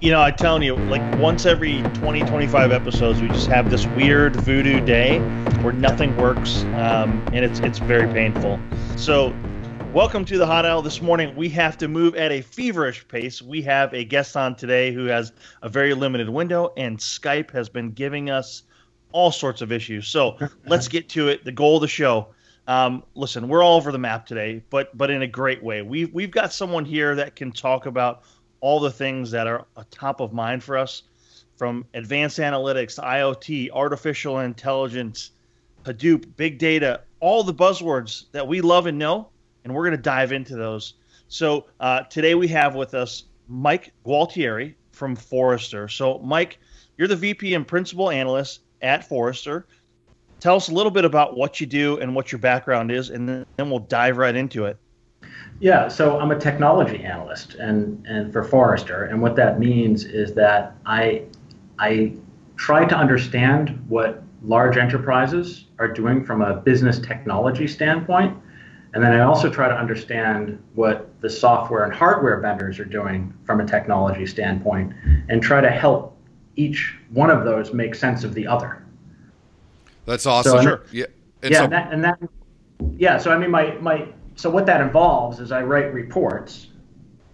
You know, I'm telling you, like once every 20, 25 episodes, we just have this weird voodoo day where nothing works, um, and it's it's very painful. So, welcome to the Hot Aisle this morning. We have to move at a feverish pace. We have a guest on today who has a very limited window, and Skype has been giving us all sorts of issues. So let's get to it. The goal of the show. Um, listen, we're all over the map today, but but in a great way. We've we've got someone here that can talk about all the things that are top of mind for us from advanced analytics, IoT, artificial intelligence, Hadoop, big data, all the buzzwords that we love and know, and we're going to dive into those. So uh, today we have with us Mike Gualtieri from Forrester. So, Mike, you're the VP and Principal Analyst at Forrester. Tell us a little bit about what you do and what your background is, and then we'll dive right into it. Yeah, so I'm a technology analyst and, and for Forrester, and what that means is that I I try to understand what large enterprises are doing from a business technology standpoint, and then I also try to understand what the software and hardware vendors are doing from a technology standpoint, and try to help each one of those make sense of the other. That's awesome. So, sure. Yeah, and yeah, so, and, that, and that yeah. So I mean, my my so what that involves is I write reports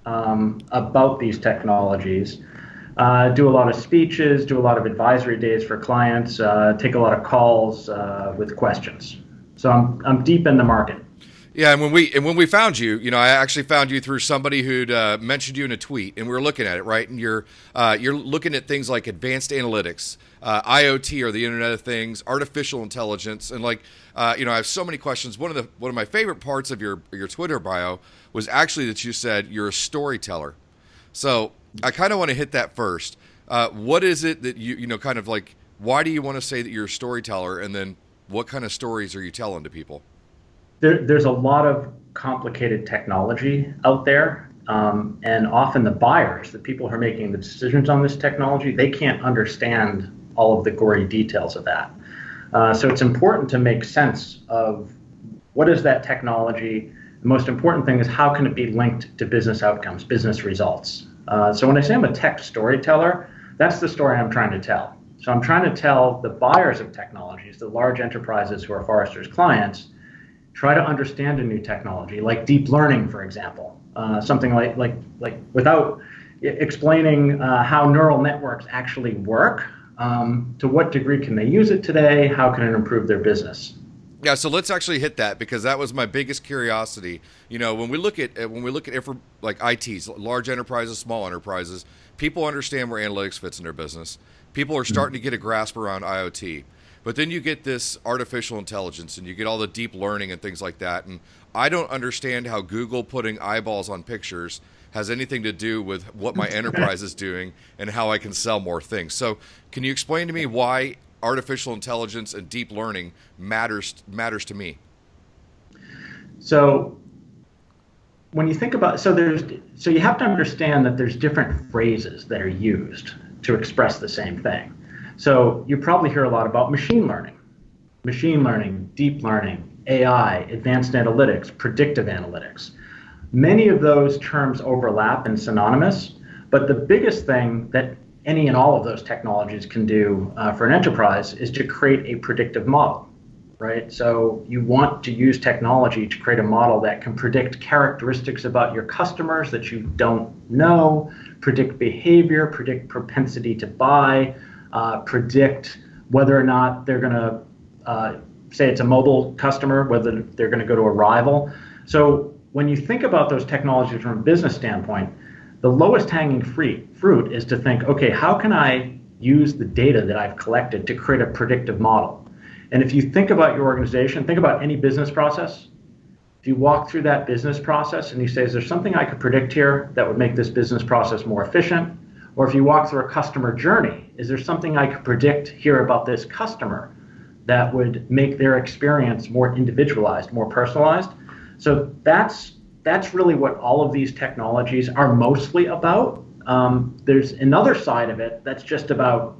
um, about these technologies, uh, do a lot of speeches, do a lot of advisory days for clients, uh, take a lot of calls uh, with questions. So I'm, I'm deep in the market. Yeah, and when we and when we found you, you know, I actually found you through somebody who'd uh, mentioned you in a tweet, and we were looking at it, right? And you're uh, you're looking at things like advanced analytics, uh, IoT or the Internet of Things, artificial intelligence, and like uh, you know, I have so many questions. One of the one of my favorite parts of your your Twitter bio was actually that you said you're a storyteller. So I kind of want to hit that first. Uh, what is it that you you know kind of like? Why do you want to say that you're a storyteller, and then what kind of stories are you telling to people? There, there's a lot of complicated technology out there. Um, and often the buyers, the people who are making the decisions on this technology, they can't understand all of the gory details of that. Uh, so it's important to make sense of what is that technology. The most important thing is how can it be linked to business outcomes, business results. Uh, so when I say I'm a tech storyteller, that's the story I'm trying to tell. So I'm trying to tell the buyers of technologies, the large enterprises who are Forrester's clients, try to understand a new technology, like deep learning, for example, uh, something like like like without explaining uh, how neural networks actually work. Um, to what degree can they use it today? How can it improve their business? Yeah, so let's actually hit that because that was my biggest curiosity. You know, when we look at when we look at like ITs, large enterprises, small enterprises, people understand where analytics fits in their business. People are starting to get a grasp around IoT. But then you get this artificial intelligence and you get all the deep learning and things like that. And I don't understand how Google putting eyeballs on pictures has anything to do with what my enterprise is doing and how I can sell more things. So, can you explain to me why artificial intelligence and deep learning matters matters to me? So, when you think about so there's so you have to understand that there's different phrases that are used to express the same thing. So you probably hear a lot about machine learning, machine learning, deep learning, AI, advanced analytics, predictive analytics. Many of those terms overlap and synonymous, but the biggest thing that any and all of those technologies can do uh, for an enterprise is to create a predictive model, right? So you want to use technology to create a model that can predict characteristics about your customers that you don't know, predict behavior, predict propensity to buy, uh, predict whether or not they're going to uh, say it's a mobile customer, whether they're going to go to a rival. So when you think about those technologies from a business standpoint, the lowest hanging fruit is to think, okay, how can I use the data that I've collected to create a predictive model? And if you think about your organization, think about any business process. If you walk through that business process and you say, is there something I could predict here that would make this business process more efficient? Or if you walk through a customer journey, is there something I could predict here about this customer that would make their experience more individualized, more personalized? So that's that's really what all of these technologies are mostly about. Um, there's another side of it that's just about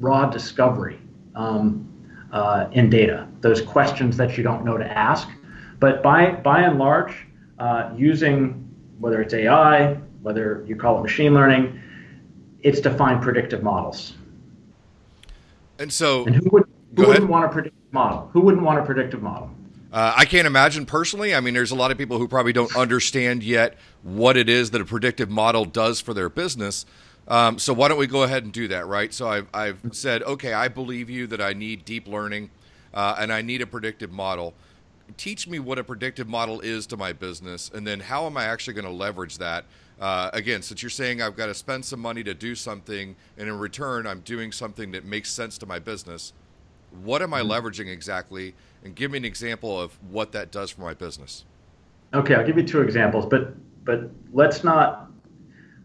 raw discovery um, uh, in data, those questions that you don't know to ask. But by by and large, uh, using whether it's AI, whether you call it machine learning, it's to find predictive models. And so, and who, would, who wouldn't ahead. want a predictive model? Who wouldn't want a predictive model? Uh, I can't imagine personally. I mean, there's a lot of people who probably don't understand yet what it is that a predictive model does for their business. Um, so why don't we go ahead and do that, right? So I've, I've said, okay, I believe you that I need deep learning uh, and I need a predictive model. Teach me what a predictive model is to my business, and then how am I actually going to leverage that? Uh, again, since you're saying I've got to spend some money to do something, and in return, I'm doing something that makes sense to my business. What am I leveraging exactly? And give me an example of what that does for my business. Okay, I'll give you two examples, but but let's not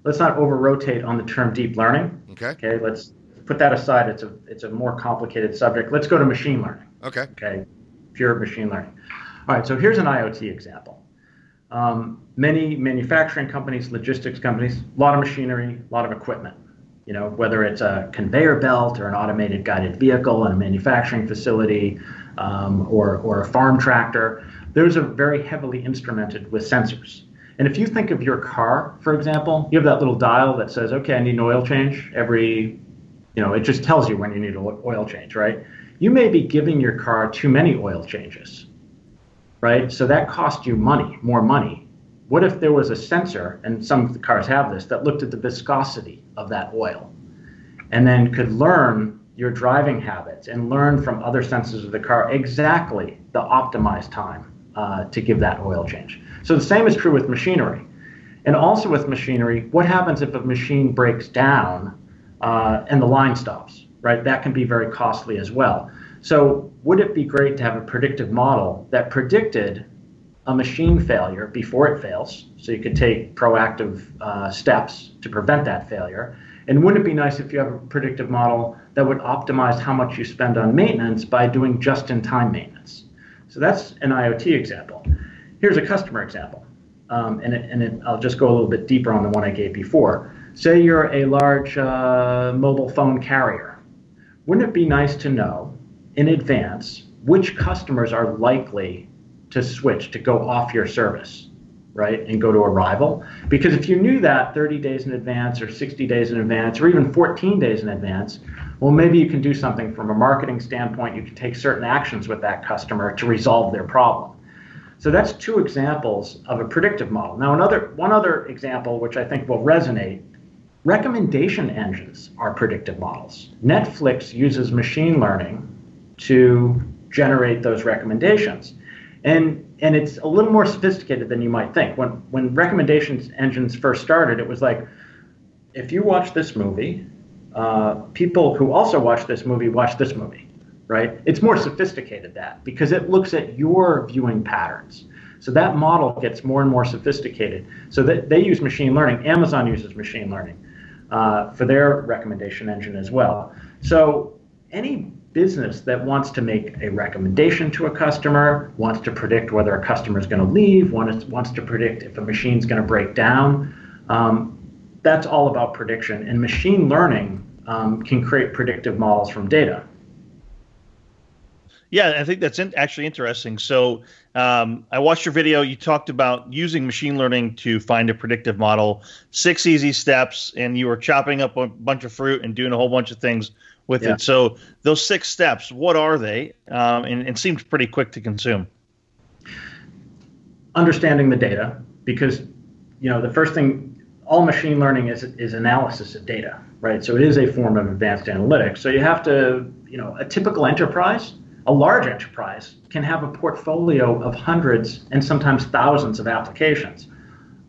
let's not over rotate on the term deep learning. Okay. Okay, let's put that aside. It's a it's a more complicated subject. Let's go to machine learning. Okay. Okay, pure machine learning. All right, so here's an IoT example. Um, many manufacturing companies, logistics companies, a lot of machinery, a lot of equipment. You know, whether it's a conveyor belt or an automated guided vehicle in a manufacturing facility, um, or or a farm tractor, those are very heavily instrumented with sensors. And if you think of your car, for example, you have that little dial that says, "Okay, I need an oil change every," you know, it just tells you when you need an oil change, right? You may be giving your car too many oil changes right? So that cost you money, more money. What if there was a sensor, and some of the cars have this, that looked at the viscosity of that oil and then could learn your driving habits and learn from other sensors of the car exactly the optimized time uh, to give that oil change? So the same is true with machinery. And also with machinery, what happens if a machine breaks down uh, and the line stops, right? That can be very costly as well. So, would it be great to have a predictive model that predicted a machine failure before it fails? So, you could take proactive uh, steps to prevent that failure. And wouldn't it be nice if you have a predictive model that would optimize how much you spend on maintenance by doing just in time maintenance? So, that's an IoT example. Here's a customer example. Um, and it, and it, I'll just go a little bit deeper on the one I gave before. Say you're a large uh, mobile phone carrier. Wouldn't it be nice to know in advance which customers are likely to switch to go off your service, right, and go to a rival? Because if you knew that 30 days in advance, or 60 days in advance, or even 14 days in advance, well, maybe you can do something from a marketing standpoint. You can take certain actions with that customer to resolve their problem. So that's two examples of a predictive model. Now, another one other example, which I think will resonate, recommendation engines are predictive models. Netflix uses machine learning to generate those recommendations. And and it's a little more sophisticated than you might think. When when recommendations engines first started, it was like, if you watch this movie, uh, people who also watch this movie watch this movie, right? It's more sophisticated that because it looks at your viewing patterns. So that model gets more and more sophisticated. So that they use machine learning. Amazon uses machine learning uh, for their recommendation engine as well. So any business that wants to make a recommendation to a customer, wants to predict whether a customer is going to leave, wants, wants to predict if a machine is going to break down, um, that's all about prediction. And machine learning um, can create predictive models from data. Yeah, I think that's in, actually interesting. So um, I watched your video. You talked about using machine learning to find a predictive model, six easy steps, and you were chopping up a bunch of fruit and doing a whole bunch of things with Yeah. it. So those six steps, what are they? Um, and it seems pretty quick to consume. understanding the data because you know the first thing all machine learning is is analysis of data right so it is a form of advanced analytics so you have to you know a typical enterprise a large enterprise can have a portfolio of hundreds and sometimes thousands of applications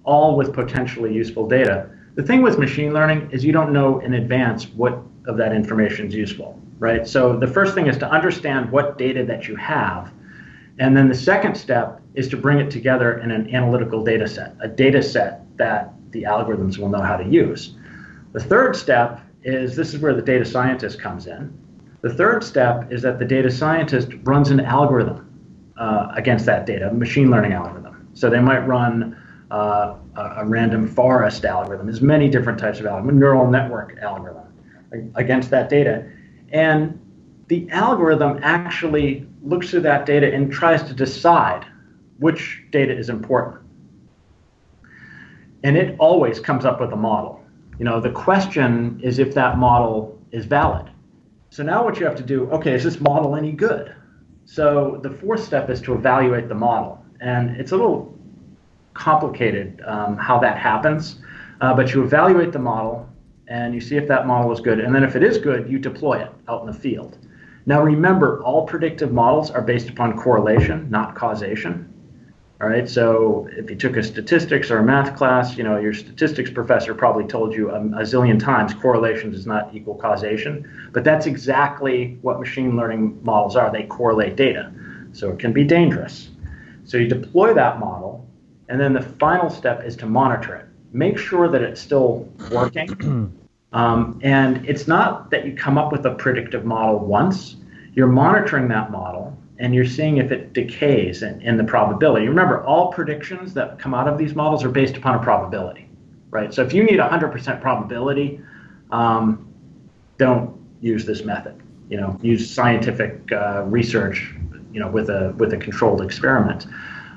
all with potentially useful data the thing with machine learning is you don't know in advance what of that information is useful right so the first thing is to understand what data that you have and then the second step is to bring it together in an analytical data set, a data set that the algorithms will know how to use. The third step is this is where the data scientist comes in. The third step is that the data scientist runs an algorithm uh, against that data, a machine learning algorithm. So they might run uh, a, a random forest algorithm, there's many different types of algorithm, neural network algorithm against that data. And the algorithm actually looks through that data and tries to decide which data is important. And it always comes up with a model. You know, the question is if that model is valid. So now what you have to do, okay, is this model any good? So the fourth step is to evaluate the model. And it's a little complicated um, how that happens, uh, but you evaluate the model and you see if that model is good. And then if it is good, you deploy it out in the field. Now remember, all predictive models are based upon correlation, not causation. All right, so if you took a statistics or a math class, you know, your statistics professor probably told you a, a zillion times correlation does not equal causation. But that's exactly what machine learning models are. They correlate data. So it can be dangerous. So you deploy that model, and then the final step is to monitor it. Make sure that it's still working. um, and it's not that you come up with a predictive model once, you're monitoring that model and you're seeing if it decays in, in, the probability. Remember, all predictions that come out of these models are based upon a probability, right? So if you need 100% probability, um, don't use this method. You know, use scientific uh, research, you know, with a with a controlled experiment.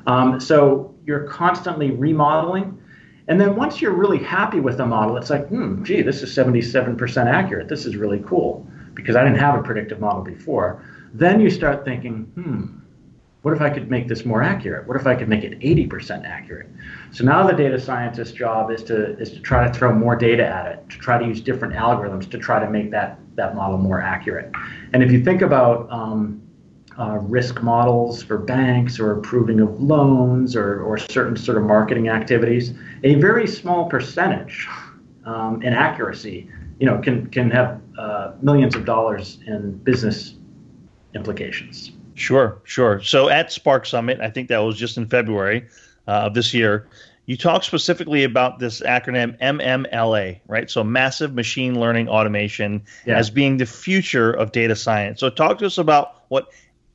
Um, so you're constantly remodeling. And then once you're really happy with the model, it's like, hmm, gee, this is 77% accurate. This is really cool because I didn't have a predictive model before. Then you start thinking, hmm, what if I could make this more accurate? What if I could make it 80% accurate? So now the data scientist's job is to is to try to throw more data at it, to try to use different algorithms to try to make that that model more accurate. And if you think about um, uh, risk models for banks or approving of loans or, or certain sort of marketing activities, a very small percentage um, in accuracy, you know, can can have uh, millions of dollars in business implications. Sure, sure. So at Spark Summit, I think that was just in February uh, of this year, you talk specifically about this acronym MMLA, right? So massive machine learning automation yeah. as being the future of data science. So talk to us about what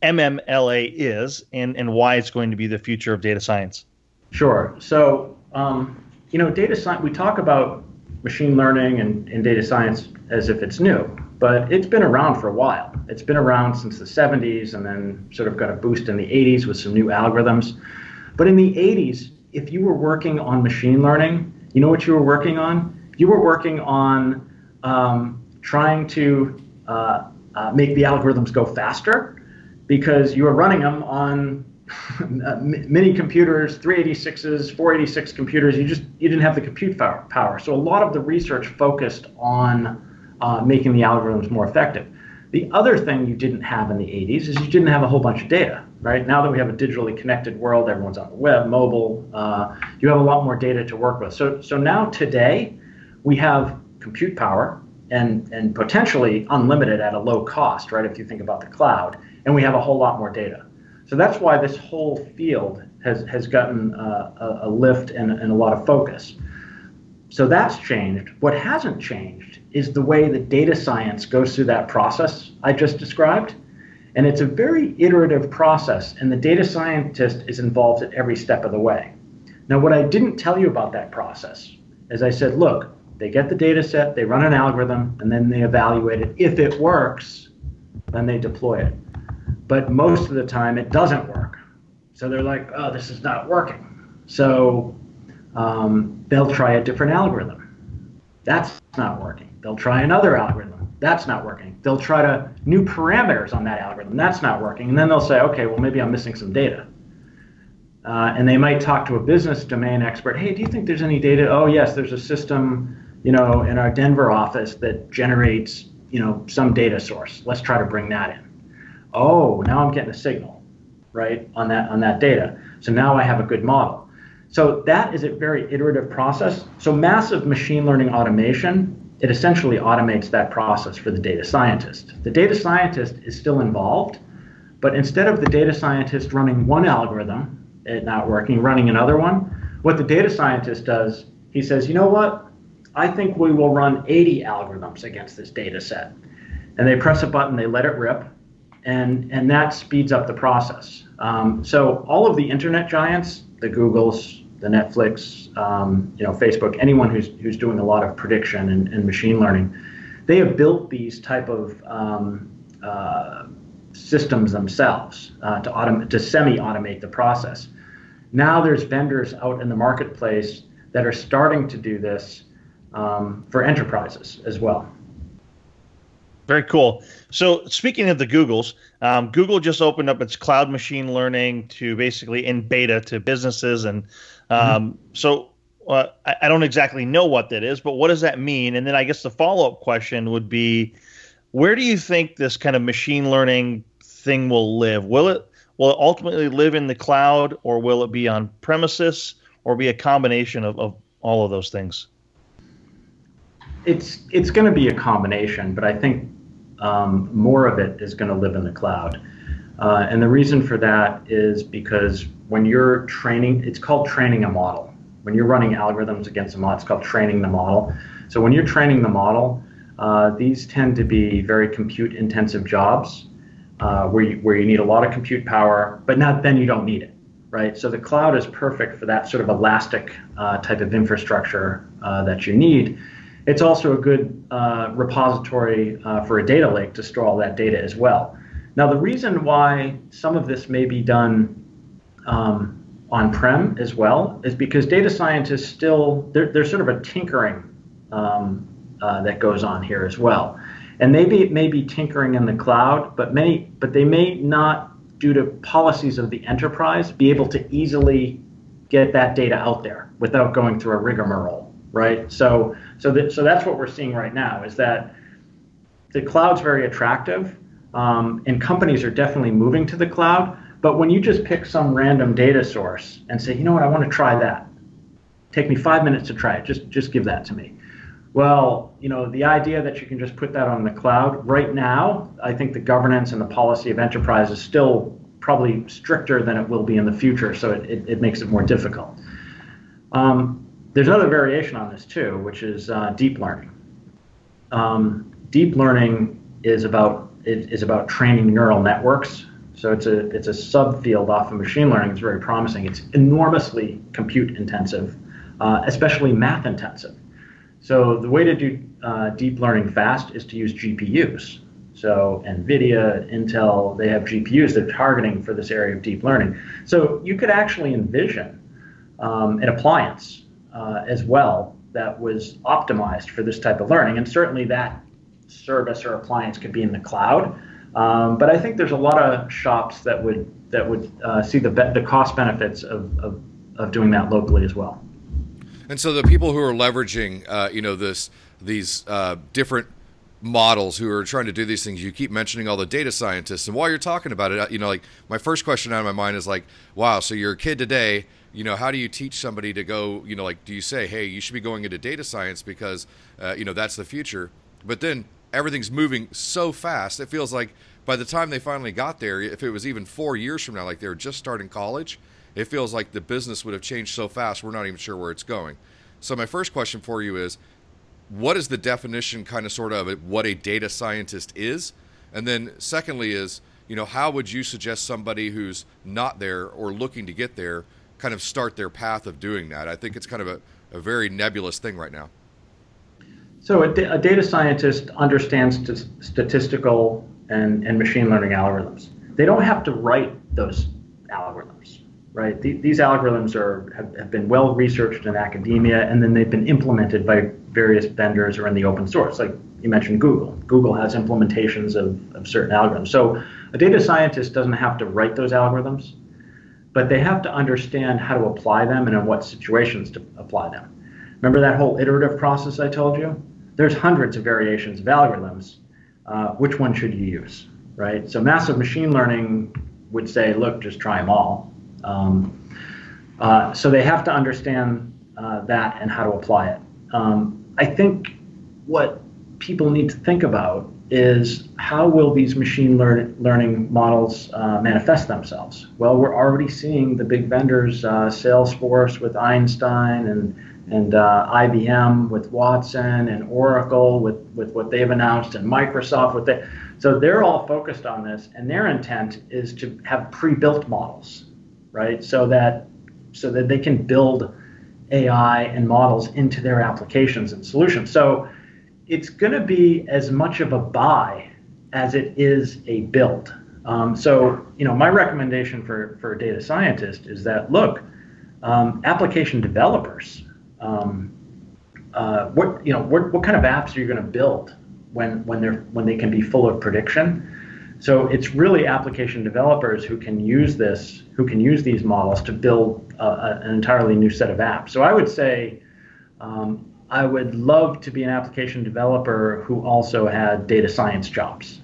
MMLA is and, and why it's going to be the future of data science. Sure. So, um, you know, data science, we talk about machine learning and, and data science as if it's new, but it's been around for a while. It's been around since the 70s and then sort of got a boost in the 80s with some new algorithms. But in the 80s, if you were working on machine learning, you know what you were working on? You were working on um, trying to uh, uh, make the algorithms go faster because you were running them on mini computers, 386s, 486 computers. You just you didn't have the compute power. So a lot of the research focused on uh, making the algorithms more effective. The other thing you didn't have in the 80s is you didn't have a whole bunch of data, right? Now that we have a digitally connected world, everyone's on the web, mobile, uh, you have a lot more data to work with. So, so now today we have compute power and, and potentially unlimited at a low cost, right? If you think about the cloud and we have a whole lot more data. So that's why this whole field has, has gotten uh, a, lift and, and a lot of focus. So that's changed. What hasn't changed is the way that data science goes through that process I just described. And it's a very iterative process, and the data scientist is involved at every step of the way. Now, what I didn't tell you about that process is I said, look, they get the data set, they run an algorithm, and then they evaluate it. If it works, then they deploy it but most of the time it doesn't work. So they're like, oh, this is not working. So um, they'll try a different algorithm. That's not working. They'll try another algorithm. That's not working. They'll try to new parameters on that algorithm. That's not working. And then they'll say, okay, well, maybe I'm missing some data. Uh, and they might talk to a business domain expert. Hey, do you think there's any data? Oh, yes, there's a system, you know, in our Denver office that generates, you know, some data source. Let's try to bring that in oh, now I'm getting a signal, right, on that on that data. So now I have a good model. So that is a very iterative process. So massive machine learning automation, it essentially automates that process for the data scientist. The data scientist is still involved, but instead of the data scientist running one algorithm, it not working, running another one, what the data scientist does, he says, you know what? I think we will run 80 algorithms against this data set. And they press a button, they let it rip, and and that speeds up the process. Um, so all of the internet giants, the Googles, the Netflix, um, you know, Facebook, anyone who's who's doing a lot of prediction and, and machine learning, they have built these type of um, uh, systems themselves uh, to autom- to semi-automate the process. Now there's vendors out in the marketplace that are starting to do this um, for enterprises as well. Very cool. So, speaking of the Googles, um, Google just opened up its cloud machine learning to basically in beta to businesses, and um, mm-hmm. so uh, I, I, don't exactly know what that is, but what does that mean? And then I guess the follow up question would be, where do you think this kind of machine learning thing will live? Will it will it ultimately live in the cloud, or will it be on premises, or be a combination of, of all of those things? It's it's going to be a combination, but I think um, more of it is going to live in the cloud. Uh, and the reason for that is because when you're training, it's called training a model. When you're running algorithms against a model, it's called training the model. So when you're training the model, uh, these tend to be very compute intensive jobs uh, where, you, where you need a lot of compute power, but not then you don't need it, right? So the cloud is perfect for that sort of elastic uh, type of infrastructure uh, that you need. It's also a good uh, repository uh, for a data lake to store all that data as well. Now, the reason why some of this may be done um, on-prem as well is because data scientists still there's sort of a tinkering um, uh, that goes on here as well, and maybe it may be tinkering in the cloud, but many but they may not, due to policies of the enterprise, be able to easily get that data out there without going through a rigmarole, right? So so that, so that's what we're seeing right now is that the cloud's very attractive, um, and companies are definitely moving to the cloud. But when you just pick some random data source and say, you know what, I want to try that, take me five minutes to try it. Just just give that to me. Well, you know, the idea that you can just put that on the cloud right now, I think the governance and the policy of enterprise is still probably stricter than it will be in the future, so it, it, it makes it more difficult. Um, there's another variation on this too, which is uh, deep learning. Um, deep learning is about is about training neural networks. So it's a it's a subfield off of machine learning. It's very promising. It's enormously compute intensive, uh, especially math intensive. So the way to do uh, deep learning fast is to use GPUs. So NVIDIA, Intel, they have GPUs they're targeting for this area of deep learning. So you could actually envision um, an appliance uh, as well that was optimized for this type of learning. And certainly that service or appliance could be in the cloud. Um, but I think there's a lot of shops that would that would uh, see the be- the cost benefits of, of, of doing that locally as well. And so the people who are leveraging, uh, you know, this these uh, different models who are trying to do these things, you keep mentioning all the data scientists. And while you're talking about it, uh, you know, like my first question out of my mind is like, wow, so you're a kid today you know how do you teach somebody to go you know like do you say hey you should be going into data science because uh, you know that's the future but then everything's moving so fast it feels like by the time they finally got there if it was even four years from now like they were just starting college it feels like the business would have changed so fast we're not even sure where it's going. So my first question for you is what is the definition kind of sort of, of what a data scientist is? And then secondly is you know how would you suggest somebody who's not there or looking to get there kind of start their path of doing that. I think it's kind of a, a very nebulous thing right now. So a, a data scientist understands st- statistical and, and machine learning algorithms. They don't have to write those algorithms, right? The, these algorithms are have, have been well researched in academia, and then they've been implemented by various vendors or in the open source. Like you mentioned, Google. Google has implementations of, of certain algorithms. So a data scientist doesn't have to write those algorithms but they have to understand how to apply them and in what situations to apply them. Remember that whole iterative process I told you? There's hundreds of variations of algorithms. Uh, which one should you use, right? So massive machine learning would say, look, just try them all. Um, uh, so they have to understand uh, that and how to apply it. Um, I think what people need to think about is how will these machine learn, learning models uh, manifest themselves? Well, we're already seeing the big vendors, uh, Salesforce with Einstein and and uh, IBM with Watson and Oracle with, with what they've announced and Microsoft with it. So they're all focused on this, and their intent is to have pre-built models, right? So that so that they can build AI and models into their applications and solutions. So it's going to be as much of a buy as it is a build. Um, so, you know, my recommendation for, for a data scientist is that look, um, application developers um, uh, what you know what, what kind of apps are you going to build when when they're when they can be full of prediction so it's really application developers who can use this who can use these models to build an entirely new set of apps so i would say um, i would love to be an application developer who also had data science jobs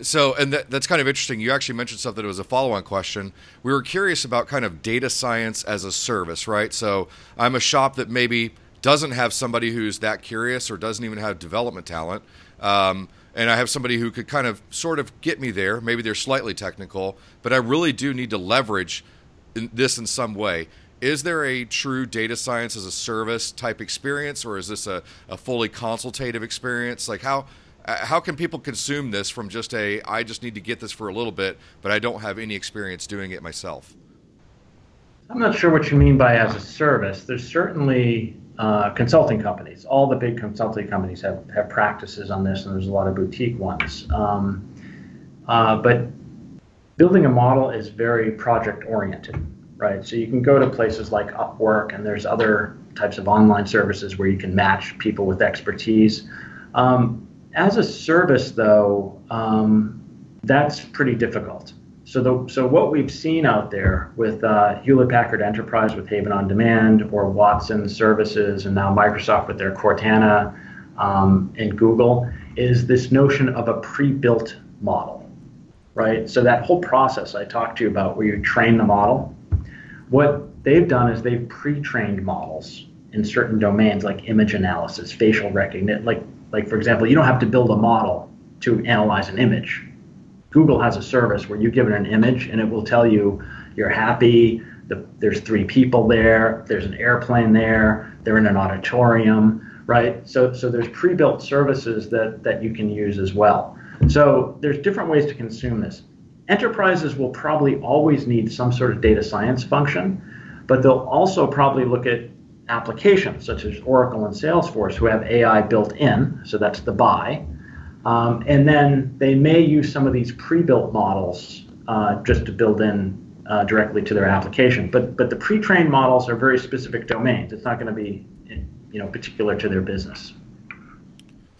so, and that, that's kind of interesting. You actually mentioned something that was a follow on question. We were curious about kind of data science as a service, right? So, I'm a shop that maybe doesn't have somebody who's that curious or doesn't even have development talent. Um, and I have somebody who could kind of sort of get me there. Maybe they're slightly technical, but I really do need to leverage this in some way. Is there a true data science as a service type experience, or is this a, a fully consultative experience? Like, how how can people consume this from just a I just need to get this for a little bit, but I don't have any experience doing it myself? I'm not sure what you mean by as a service. There's certainly uh, consulting companies. All the big consulting companies have, have practices on this, and there's a lot of boutique ones. Um, uh, but building a model is very project oriented, right? So you can go to places like Upwork, and there's other types of online services where you can match people with expertise. Um, as a service, though, um, that's pretty difficult. So, the, so what we've seen out there with uh, Hewlett Packard Enterprise with Haven on Demand, or Watson Services, and now Microsoft with their Cortana um, and Google, is this notion of a pre-built model, right? So that whole process I talked to you about, where you train the model, what they've done is they've pre-trained models in certain domains like image analysis, facial recognition, like like, for example, you don't have to build a model to analyze an image. Google has a service where you give it an image and it will tell you you're happy, the, there's three people there, there's an airplane there, they're in an auditorium, right? So, so there's pre-built services that, that you can use as well. So there's different ways to consume this. Enterprises will probably always need some sort of data science function, but they'll also probably look at applications such as Oracle and Salesforce who have AI built in, so that's the buy. Um, and then they may use some of these pre-built models uh, just to build in uh, directly to their application. But but the pre-trained models are very specific domains. It's not going to be you know particular to their business.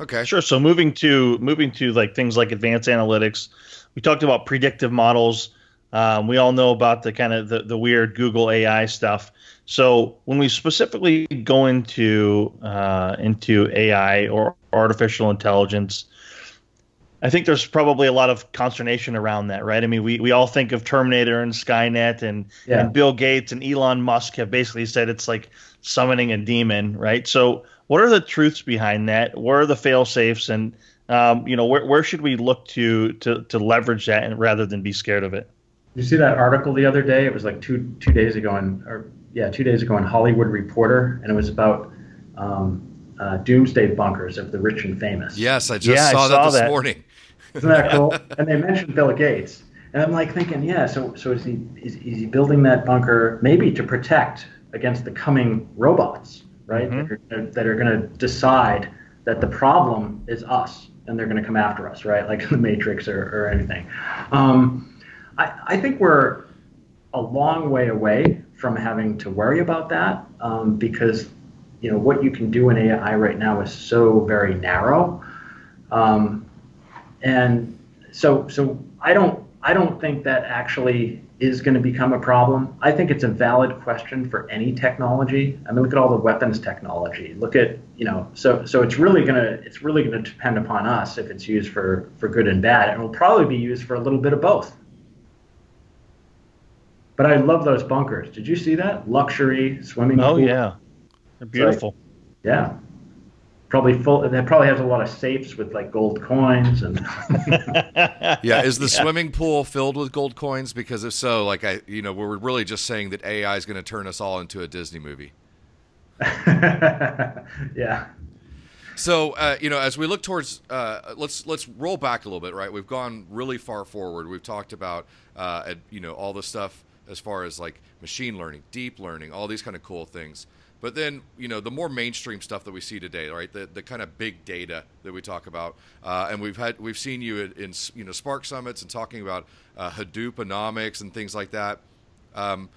Okay, sure. So moving to moving to like things like advanced analytics, we talked about predictive models. Um, we all know about the kind of the, the weird Google AI stuff. So when we specifically go into uh, into AI or artificial intelligence, I think there's probably a lot of consternation around that, right? I mean, we, we all think of Terminator and Skynet, and, yeah. and Bill Gates and Elon Musk have basically said it's like summoning a demon, right? So, what are the truths behind that? Where are the fail safes, and um, you know, where, where should we look to to to leverage that, and rather than be scared of it? You see that article the other day? It was like two two days ago, and or yeah, two days ago in Hollywood Reporter, and it was about um, uh, doomsday bunkers of the rich and famous. Yes, I just yeah, saw, I that this that. morning. Isn't that cool? and they mentioned Bill Gates, and I'm like thinking, yeah, so so is he is, is he building that bunker maybe to protect against the coming robots, right? Mm-hmm. That are, that are going to decide that the problem is us, and they're going to come after us, right? Like the Matrix or, or anything. Um, I, I think we're a long way away from having to worry about that um, because you know what you can do in AI right now is so very narrow, um, and so so I don't I don't think that actually is going to become a problem. I think it's a valid question for any technology. I mean, look at all the weapons technology. Look at you know so so it's really gonna it's really gonna depend upon us if it's used for for good and bad, and it will probably be used for a little bit of both. But I love those bunkers. Did you see that? Luxury swimming oh, pool. yeah. They're beautiful. Like, yeah. Probably full. That probably has a lot of safes with like gold coins and. yeah, is the yeah. swimming pool filled with gold coins? Because if so, like I, you know, we're really just saying that AI is going to turn us all into a Disney movie. yeah. So uh, you know, as we look towards, uh, let's let's roll back a little bit, right? We've gone really far forward. We've talked about, uh, you know, all the stuff as far as like machine learning, deep learning, all these kind of cool things. But then, you know, the more mainstream stuff that we see today, right? The, the kind of big data that we talk about, uh, and we've had we've seen you in, in, you know Spark summits and talking about uh, Hadooponomics and things like that. Um,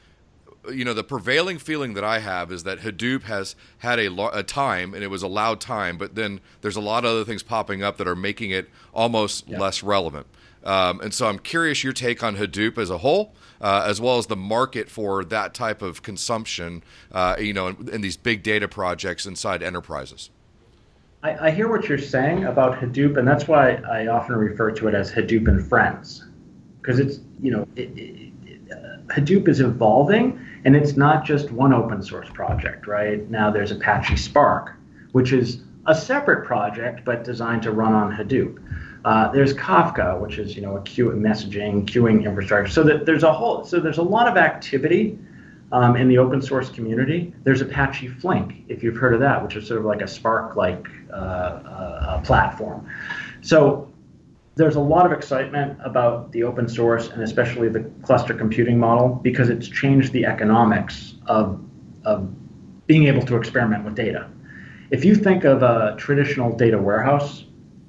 you know, the prevailing feeling that I have is that Hadoop has had a, lo- a time, and it was a loud time, but then there's a lot of other things popping up that are making it almost yeah. less relevant. Um, and so I'm curious your take on Hadoop as a whole, uh, as well as the market for that type of consumption, uh, you know, in, in, these big data projects inside enterprises. I, I, hear what you're saying about Hadoop, and that's why I often refer to it as Hadoop and Friends, because it's, you know, it, it, uh, Hadoop is evolving, and it's not just one open source project, right? Now there's Apache Spark, which is a separate project but designed to run on Hadoop. Uh, there's Kafka, which is you know a queue messaging, queuing infrastructure. So that there's a whole so there's a lot of activity um, in the open source community. There's Apache Flink, if you've heard of that, which is sort of like a Spark-like uh, uh, platform. So there's a lot of excitement about the open source and especially the cluster computing model because it's changed the economics of, of being able to experiment with data. If you think of a traditional data warehouse,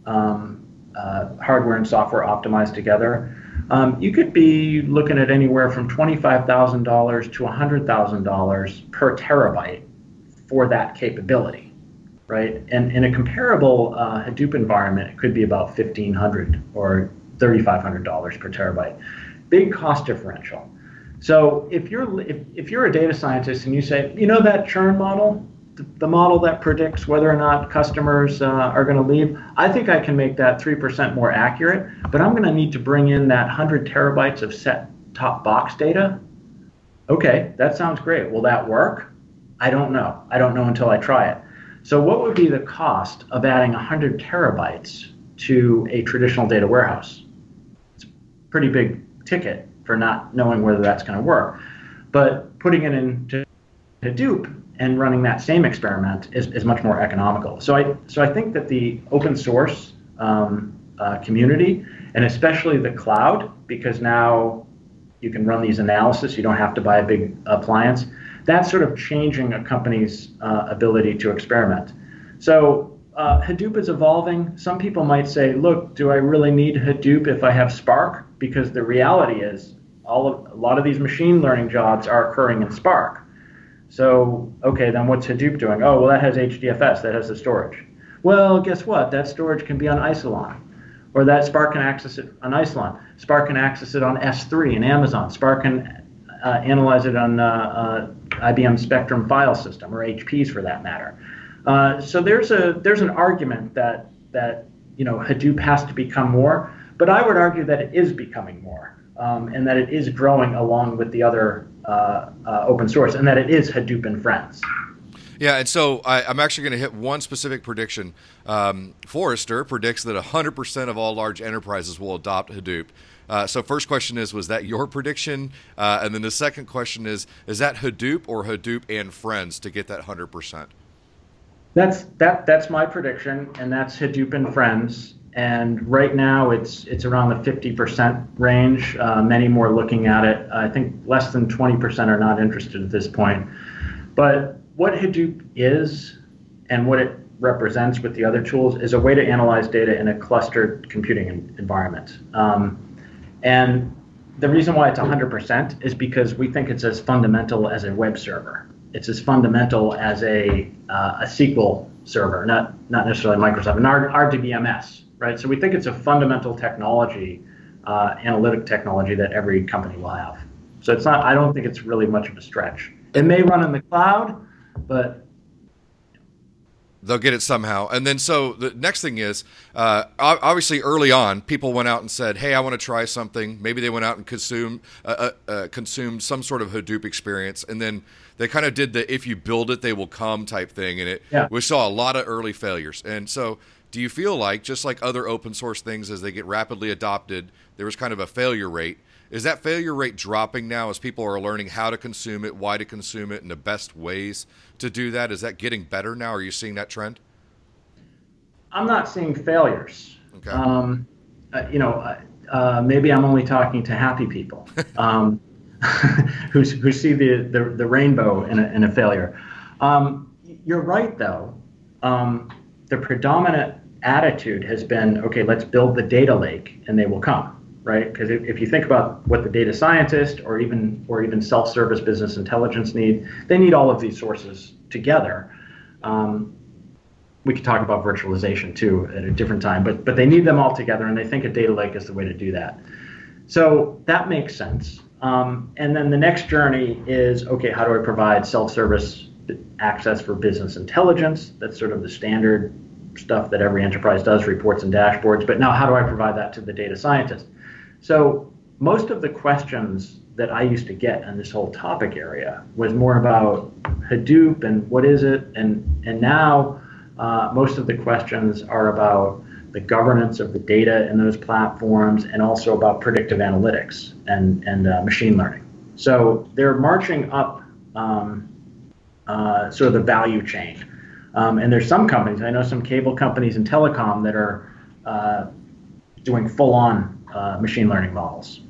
um, uh, hardware and software optimized together, um, you could be looking at anywhere from $25,000 to $100,000 per terabyte for that capability, right? And in a comparable uh, Hadoop environment, it could be about 1,500 or $3,500 per terabyte. Big cost differential. So if you're if, if you're a data scientist and you say, you know that churn model, the model that predicts whether or not customers uh, are going to leave, I think I can make that 3% more accurate, but I'm going to need to bring in that 100 terabytes of set top box data. Okay, that sounds great. Will that work? I don't know. I don't know until I try it. So, what would be the cost of adding 100 terabytes to a traditional data warehouse? It's a pretty big ticket for not knowing whether that's going to work. But putting it into Hadoop and running that same experiment is, is much more economical. So I so I think that the open source um, uh, community and especially the cloud, because now you can run these analysis, you don't have to buy a big appliance. That's sort of changing a company's uh, ability to experiment. So uh, Hadoop is evolving. Some people might say, look, do I really need Hadoop if I have Spark? Because the reality is, all of, a lot of these machine learning jobs are occurring in Spark. So, okay, then what's Hadoop doing? Oh, well, that has HDFS, that has the storage. Well, guess what? That storage can be on Isilon, or that Spark can access it on Isilon. Spark can access it on S3 and Amazon. Spark can uh, analyze it on uh, uh, IBM Spectrum file system, or HP's for that matter. Uh, so there's a there's an argument that that you know Hadoop has to become more, but I would argue that it is becoming more, um, and that it is growing along with the other uh, uh, open source, and that it is Hadoop and friends. Yeah, and so I, am actually going to hit one specific prediction. Um, Forrester predicts that 100% of all large enterprises will adopt Hadoop. Uh, so, first question is, was that your prediction? Uh, and then the second question is, is that Hadoop or Hadoop and friends to get that 100%? That's that. That's my prediction, and that's Hadoop and friends and right now it's it's around the 50% range. Uh, many more looking at it. I think less than 20% are not interested at this point. But what Hadoop is and what it represents with the other tools is a way to analyze data in a clustered computing environment. Um, and the reason why it's 100% is because we think it's as fundamental as a web server. It's as fundamental as a, uh, a SQL server, not, not necessarily Microsoft, an RDBMS, right? So we think it's a fundamental technology, uh, analytic technology that every company will have. So it's not. I don't think it's really much of a stretch. It may run in the cloud, but they'll get it somehow. And then so the next thing is, uh, obviously early on, people went out and said, "Hey, I want to try something." Maybe they went out and consumed uh, uh, uh, consumed some sort of Hadoop experience, and then they kind of did the "if you build it, they will come" type thing, and it yeah. we saw a lot of early failures. And so do you feel like, just like other open source things, as they get rapidly adopted, there was kind of a failure rate? Is that failure rate dropping now as people are learning how to consume it, why to consume it, and the best ways to do that? Is that getting better now? Are you seeing that trend? I'm not seeing failures. Okay. Um, uh, you know, uh, uh maybe I'm only talking to happy people um, who, who see the, the, the rainbow in a, in a failure. Um, you're right, though. Um, the predominant attitude has been okay, let's build the data lake and they will come, right? Because if, if you think about what the data scientist or even or even self-service business intelligence need, they need all of these sources together. Um, we could talk about virtualization too at a different time, but but they need them all together, and they think a data lake is the way to do that. So that makes sense. Um, and then the next journey is okay, how do I provide self-service access for business intelligence? That's sort of the standard stuff that every enterprise does, reports and dashboards. But now, how do I provide that to the data scientist? So most of the questions that I used to get on this whole topic area was more about Hadoop and what is it, and and now uh, most of the questions are about the governance of the data in those platforms and also about predictive analytics and and uh, machine learning. So they're marching up um, uh, sort of the value chain. Um, and there's some companies, I know some cable companies and telecom that are uh, doing full on uh, machine learning models.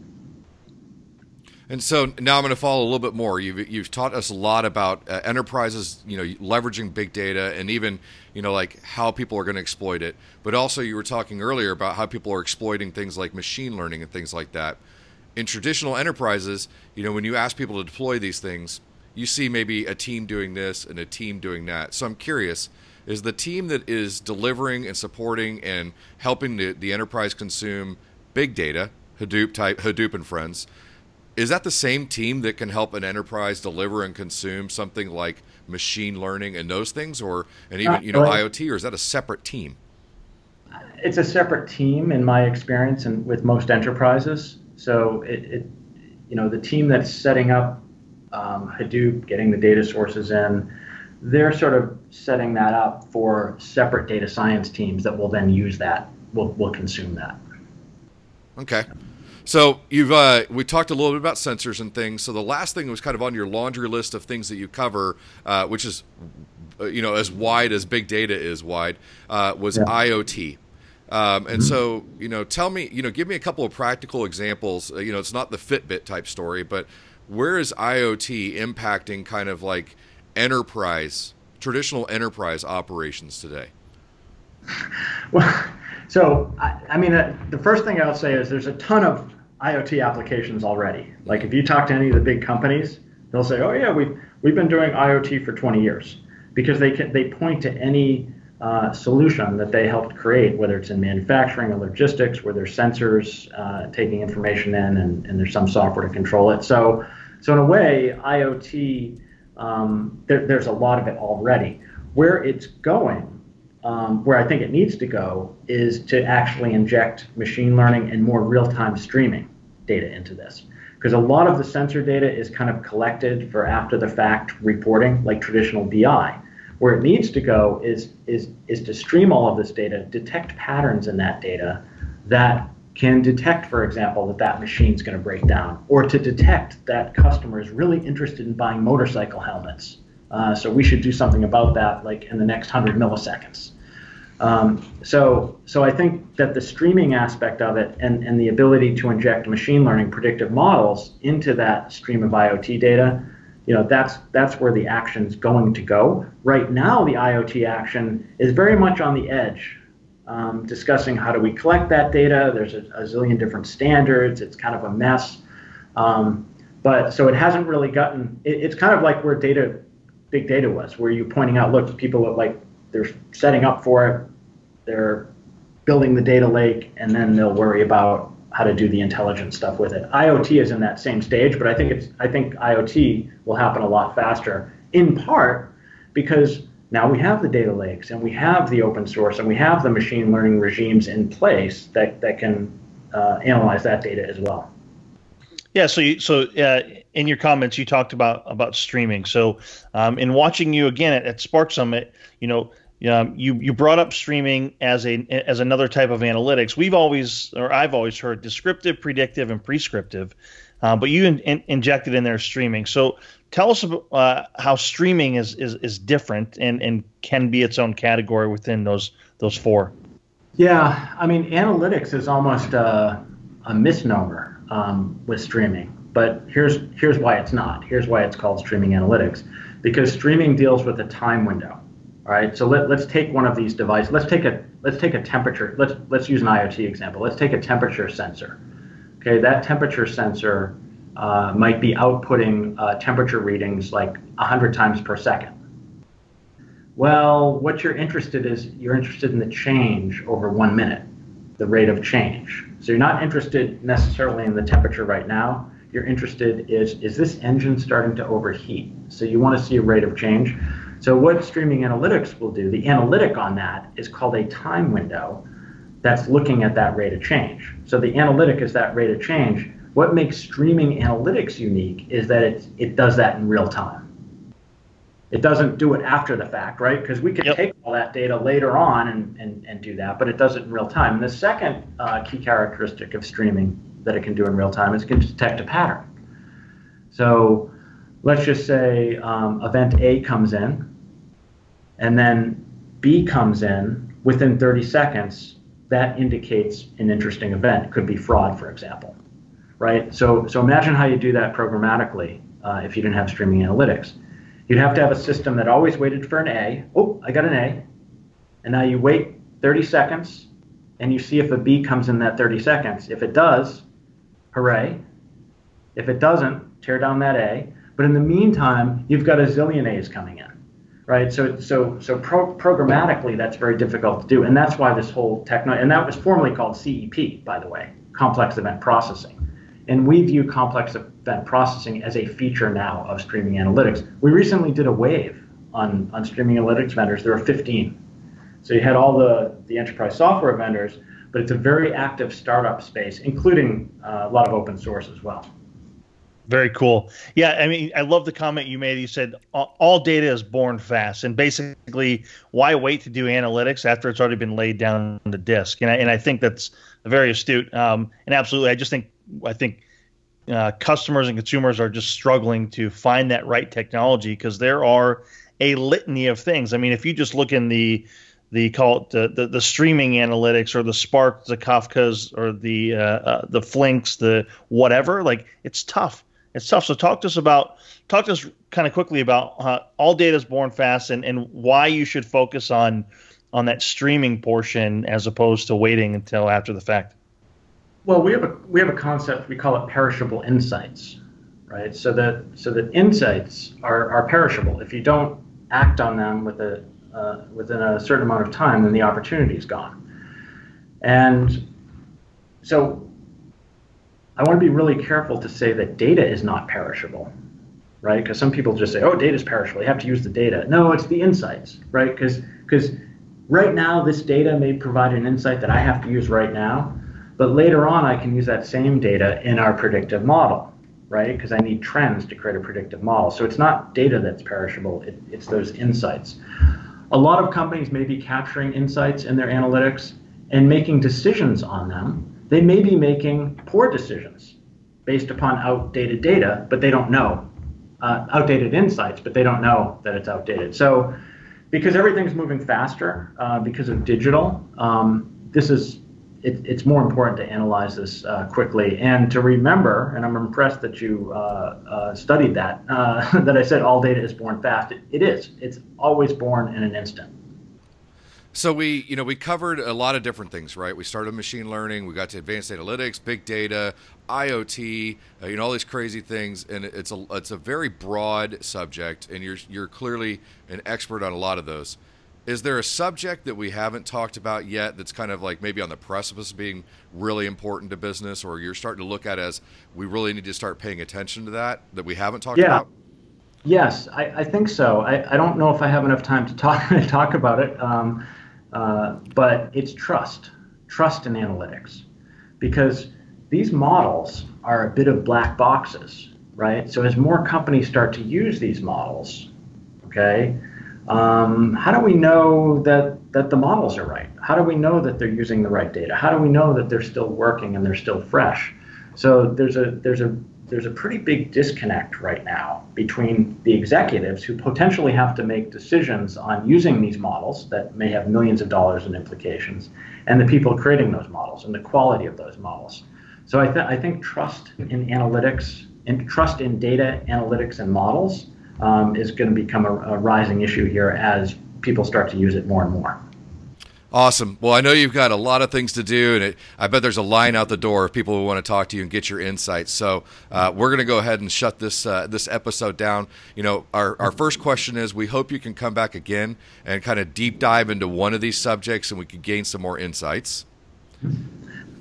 And so now I'm going to follow a little bit more. You've, you've taught us a lot about uh, enterprises, you know, leveraging big data and even, you know, like how people are going to exploit it. But also, you were talking earlier about how people are exploiting things like machine learning and things like that. In traditional enterprises, you know, when you ask people to deploy these things, you see maybe a team doing this and a team doing that. So I'm curious, is the team that is delivering and supporting and helping the, the enterprise consume big data, Hadoop type, Hadoop and friends, is that the same team that can help an enterprise deliver and consume something like machine learning and those things, or and even you know IoT, or is that a separate team? It's a separate team in my experience, and with most enterprises. So it, it you know, the team that's setting up um, Hadoop, getting the data sources in, they're sort of setting that up for separate data science teams that will then use that, will will consume that. Okay. So you've uh, we talked a little bit about sensors and things. So the last thing was kind of on your laundry list of things that you cover, uh, which is uh, you know as wide as big data is wide, uh, was yeah. IoT. Um, and so you know, tell me, you know, give me a couple of practical examples. Uh, you know, it's not the Fitbit type story, but where is IoT impacting kind of like enterprise, traditional enterprise operations today? Well, so I, I mean, uh, the first thing I'll say is there's a ton of IoT applications already. Like if you talk to any of the big companies, they'll say, "Oh yeah, we've we've been doing IoT for 20 years," because they can, they point to any uh, solution that they helped create, whether it's in manufacturing or logistics, where there's sensors uh, taking information in and, and, there's some software to control it. So so in a way, IoT um, there, there's a lot of it already. Where it's going um, where I think it needs to go is to actually inject machine learning and more real time streaming data into this. Because a lot of the sensor data is kind of collected for after the fact reporting, like traditional BI. Where it needs to go is, is, is to stream all of this data, detect patterns in that data that can detect, for example, that that machine's going to break down, or to detect that customer is really interested in buying motorcycle helmets. Uh, so we should do something about that, like in the next 100 milliseconds. Um, so, so I think that the streaming aspect of it and, and the ability to inject machine learning predictive models into that stream of IoT data, you know, that's that's where the action's going to go. Right now, the IoT action is very much on the edge, um, discussing how do we collect that data. There's a, a, zillion different standards. It's kind of a mess. Um, but so it hasn't really gotten. It, it's kind of like where data, big data was, where you're pointing out, look, people are like they're setting up for it, they're building the data lake, and then they'll worry about how to do the intelligent stuff with it. IoT is in that same stage, but I think it's I think IoT will happen a lot faster, in part because now we have the data lakes and we have the open source and we have the machine learning regimes in place that that can uh, analyze that data as well. Yeah. So you, so uh, in your comments you talked about about streaming. So um, in watching you again at, at Spark Summit, you know um, you you brought up streaming as a as another type of analytics. We've always, or I've always heard descriptive, predictive, and prescriptive, uh, but you in, in, injected in there streaming. So tell us about, uh, how streaming is, is is different and and can be its own category within those those four. Yeah, I mean analytics is almost a, a misnomer um, with streaming, but here's here's why it's not. Here's why it's called streaming analytics, because streaming deals with a time window. All right, so let, let's take one of these devices. Let's take a let's take a temperature. Let's let's use an IoT example. Let's take a temperature sensor. Okay, that temperature sensor uh, might be outputting uh, temperature readings like 100 times per second. Well, what you're interested is you're interested in the change over one minute, the rate of change. So you're not interested necessarily in the temperature right now. You're interested is is this engine starting to overheat? So you want to see a rate of change. So what streaming analytics will do, the analytic on that is called a time window that's looking at that rate of change. So the analytic is that rate of change. What makes streaming analytics unique is that it, it does that in real time. It doesn't do it after the fact, right? Because we could yep. take all that data later on and, and, and do that, but it does it in real time. And the second uh, key characteristic of streaming that it can do in real time is it can detect a pattern. So let's just say um, event A comes in, and then B comes in within 30 seconds. That indicates an interesting event. It could be fraud, for example, right? So, so imagine how you do that programmatically uh, if you didn't have streaming analytics. You'd have to have a system that always waited for an A. Oh, I got an A. And now you wait 30 seconds and you see if a B comes in that 30 seconds. If it does, hooray. If it doesn't, tear down that A. But in the meantime, you've got a zillion A's coming in, right? So, so, so pro- programmatically, that's very difficult to do, and that's why this whole techno and that was formerly called CEP, by the way, complex event processing. And we view complex event processing as a feature now of streaming analytics. We recently did a wave on, on streaming analytics vendors. There were 15. So you had all the, the enterprise software vendors, but it's a very active startup space, including uh, a lot of open source as well. Very cool. Yeah, I mean, I love the comment you made. You said all data is born fast, and basically, why wait to do analytics after it's already been laid down on the disk? And I, and I think that's very astute. Um, and absolutely, I just think I think uh, customers and consumers are just struggling to find that right technology because there are a litany of things. I mean, if you just look in the the call it the, the, the streaming analytics or the Spark, the Kafkas or the uh, uh, the Flinks, the whatever. Like it's tough. It's tough. So talk to us about talk to us kind of quickly about all data is born fast and, and why you should focus on on that streaming portion as opposed to waiting until after the fact. Well, we have a we have a concept we call it perishable insights, right? So that so that insights are, are perishable. If you don't act on them with a uh, within a certain amount of time, then the opportunity is gone. And so I want to be really careful to say that data is not perishable, right? Because some people just say, oh, data is perishable. You have to use the data. No, it's the insights, right? Because because right now this data may provide an insight that I have to use right now, but later on I can use that same data in our predictive model, right? Because I need trends to create a predictive model. So it's not data that's perishable, it, it's those insights. A lot of companies may be capturing insights in their analytics and making decisions on them. They may be making poor decisions based upon outdated data, but they don't know. Uh, outdated insights, but they don't know that it's outdated. So, because everything's moving faster uh, because of digital, um, this is it, it's more important to analyze this uh, quickly and to remember. And I'm impressed that you uh, uh, studied that. Uh, that I said all data is born fast. It, it is. It's always born in an instant. So we, you know, we covered a lot of different things, right? We started machine learning, we got to advanced analytics, big data, IoT, uh, you know, all these crazy things, and it's a it's a very broad subject, and you're you're clearly an expert on a lot of those. Is there a subject that we haven't talked about yet that's kind of like maybe on the precipice of being really important to business, or you're starting to look at as we really need to start paying attention to that that we haven't talked yeah. about? Yes, I, I think so. I, I don't know if I have enough time to talk to talk about it, um, uh, but it's trust, trust in analytics, because these models are a bit of black boxes, right? So as more companies start to use these models, okay um, how do we know that that the models are right? How do we know that they're using the right data? How do we know that they're still working and they're still fresh? So there's a there's a there's a pretty big disconnect right now between the executives who potentially have to make decisions on using these models that may have millions of dollars in implications and the people creating those models and the quality of those models. So I, th- I think trust in analytics and trust in data analytics and models um, is going to become a, a rising issue here as people start to use it more and more. Awesome. Well, I know you've got a lot of things to do, and it, I bet there's a line out the door of people who want to talk to you and get your insights. So uh, we're going to go ahead and shut this uh, this episode down. You know, our our first question is: We hope you can come back again and kind of deep dive into one of these subjects, and we could gain some more insights.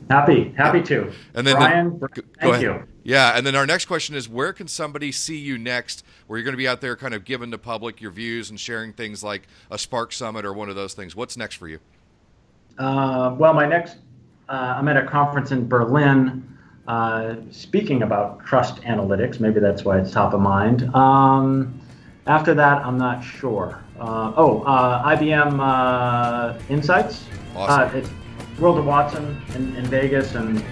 Happy, happy to. And then Brian, the, thank go ahead. you. Yeah, and then our next question is: Where can somebody see you next? Where you're going to be out there, kind of giving the public your views and sharing things like a Spark Summit or one of those things. What's next for you? Uh, well, my next, uh, I'm at a conference in Berlin uh, speaking about trust analytics. Maybe that's why it's top of mind. Um, after that, I'm not sure. Uh, oh, uh, IBM uh, Insights. Awesome. It's World of Watson in, in, Vegas, and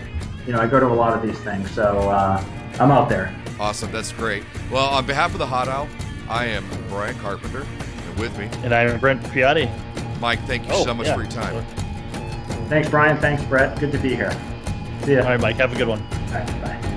you know I go to a lot of these things, so uh, I'm out there. Awesome, that's great. Well, on behalf of the Hot Aisle, I am Brian Carpenter, and with me, and I'm Brent Piatti. Mike, thank you oh, so much yeah. for your time. Thanks, Brian. Thanks, Brett. Good to be here. See ya. All right, Mike. Have a good one. All right, bye.